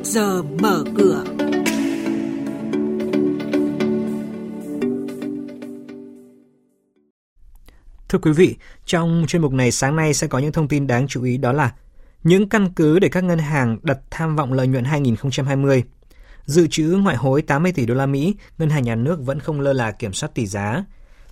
trước giờ mở cửa. Thưa quý vị, trong chuyên mục này sáng nay sẽ có những thông tin đáng chú ý đó là những căn cứ để các ngân hàng đặt tham vọng lợi nhuận 2020. Dự trữ ngoại hối 80 tỷ đô la Mỹ, ngân hàng nhà nước vẫn không lơ là kiểm soát tỷ giá.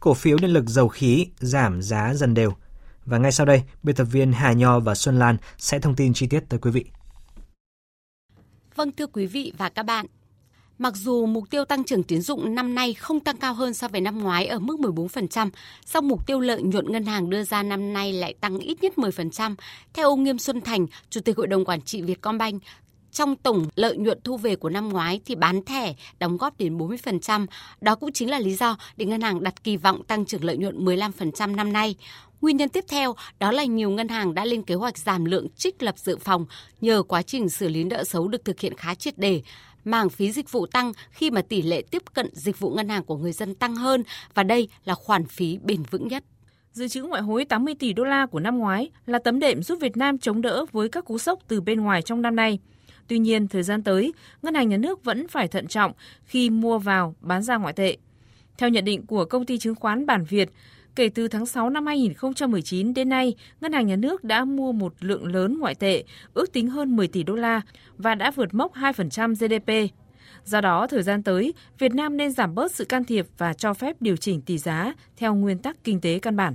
Cổ phiếu điện lực dầu khí giảm giá dần đều. Và ngay sau đây, biên tập viên Hà Nho và Xuân Lan sẽ thông tin chi tiết tới quý vị. Vâng thưa quý vị và các bạn, Mặc dù mục tiêu tăng trưởng tiến dụng năm nay không tăng cao hơn so với năm ngoái ở mức 14%, song mục tiêu lợi nhuận ngân hàng đưa ra năm nay lại tăng ít nhất 10%. Theo ông Nghiêm Xuân Thành, Chủ tịch Hội đồng Quản trị Vietcombank, trong tổng lợi nhuận thu về của năm ngoái thì bán thẻ đóng góp đến 40%. Đó cũng chính là lý do để ngân hàng đặt kỳ vọng tăng trưởng lợi nhuận 15% năm nay. Nguyên nhân tiếp theo, đó là nhiều ngân hàng đã lên kế hoạch giảm lượng trích lập dự phòng nhờ quá trình xử lý nợ xấu được thực hiện khá triệt đề mảng phí dịch vụ tăng khi mà tỷ lệ tiếp cận dịch vụ ngân hàng của người dân tăng hơn và đây là khoản phí bền vững nhất. Dự trữ ngoại hối 80 tỷ đô la của năm ngoái là tấm đệm giúp Việt Nam chống đỡ với các cú sốc từ bên ngoài trong năm nay. Tuy nhiên, thời gian tới, ngân hàng nhà nước vẫn phải thận trọng khi mua vào, bán ra ngoại tệ. Theo nhận định của công ty chứng khoán Bản Việt, Kể từ tháng 6 năm 2019 đến nay, Ngân hàng Nhà nước đã mua một lượng lớn ngoại tệ, ước tính hơn 10 tỷ đô la và đã vượt mốc 2% GDP. Do đó, thời gian tới, Việt Nam nên giảm bớt sự can thiệp và cho phép điều chỉnh tỷ giá theo nguyên tắc kinh tế căn bản.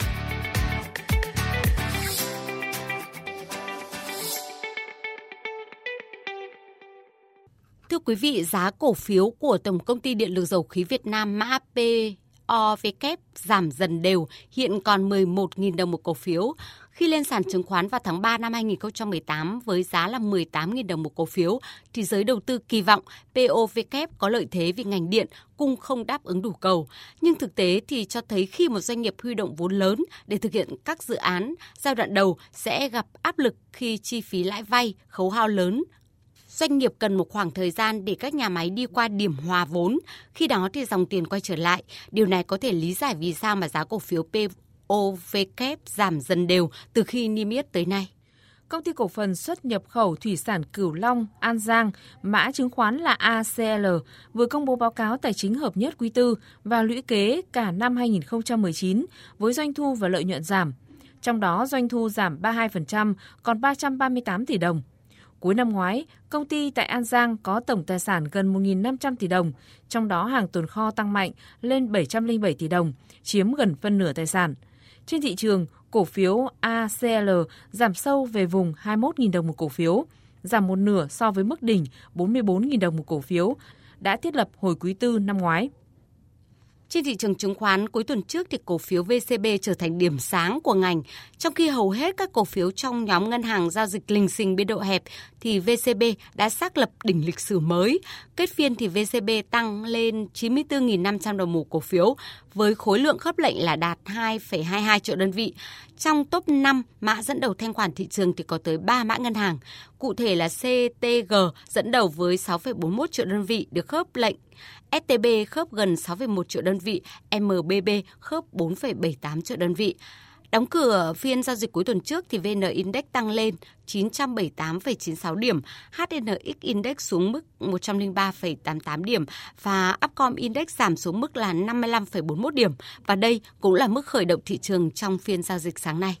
Thưa quý vị, giá cổ phiếu của Tổng công ty Điện lực Dầu khí Việt Nam mã POVK giảm dần đều, hiện còn 11.000 đồng một cổ phiếu. Khi lên sàn chứng khoán vào tháng 3 năm 2018 với giá là 18.000 đồng một cổ phiếu, thì giới đầu tư kỳ vọng POVK có lợi thế vì ngành điện cung không đáp ứng đủ cầu. Nhưng thực tế thì cho thấy khi một doanh nghiệp huy động vốn lớn để thực hiện các dự án, giai đoạn đầu sẽ gặp áp lực khi chi phí lãi vay, khấu hao lớn, doanh nghiệp cần một khoảng thời gian để các nhà máy đi qua điểm hòa vốn, khi đó thì dòng tiền quay trở lại. Điều này có thể lý giải vì sao mà giá cổ phiếu POVK giảm dần đều từ khi niêm yết tới nay. Công ty cổ phần xuất nhập khẩu thủy sản Cửu Long, An Giang, mã chứng khoán là ACL, vừa công bố báo cáo tài chính hợp nhất quý tư và lũy kế cả năm 2019 với doanh thu và lợi nhuận giảm. Trong đó doanh thu giảm 32%, còn 338 tỷ đồng. Cuối năm ngoái, công ty tại An Giang có tổng tài sản gần 1.500 tỷ đồng, trong đó hàng tồn kho tăng mạnh lên 707 tỷ đồng, chiếm gần phân nửa tài sản. Trên thị trường, cổ phiếu ACL giảm sâu về vùng 21.000 đồng một cổ phiếu, giảm một nửa so với mức đỉnh 44.000 đồng một cổ phiếu đã thiết lập hồi quý tư năm ngoái. Trên thị trường chứng khoán cuối tuần trước thì cổ phiếu VCB trở thành điểm sáng của ngành, trong khi hầu hết các cổ phiếu trong nhóm ngân hàng giao dịch lình xình biên độ hẹp thì VCB đã xác lập đỉnh lịch sử mới. Kết phiên thì VCB tăng lên 94.500 đồng một cổ phiếu với khối lượng khớp lệnh là đạt 2,22 triệu đơn vị. Trong top 5 mã dẫn đầu thanh khoản thị trường thì có tới 3 mã ngân hàng. Cụ thể là CTG dẫn đầu với 6,41 triệu đơn vị được khớp lệnh. STB khớp gần 6,1 triệu đơn vị, MBB khớp 4,78 triệu đơn vị. Đóng cửa phiên giao dịch cuối tuần trước thì VN Index tăng lên 978,96 điểm, HNX Index xuống mức 103,88 điểm và Upcom Index giảm xuống mức là 55,41 điểm và đây cũng là mức khởi động thị trường trong phiên giao dịch sáng nay.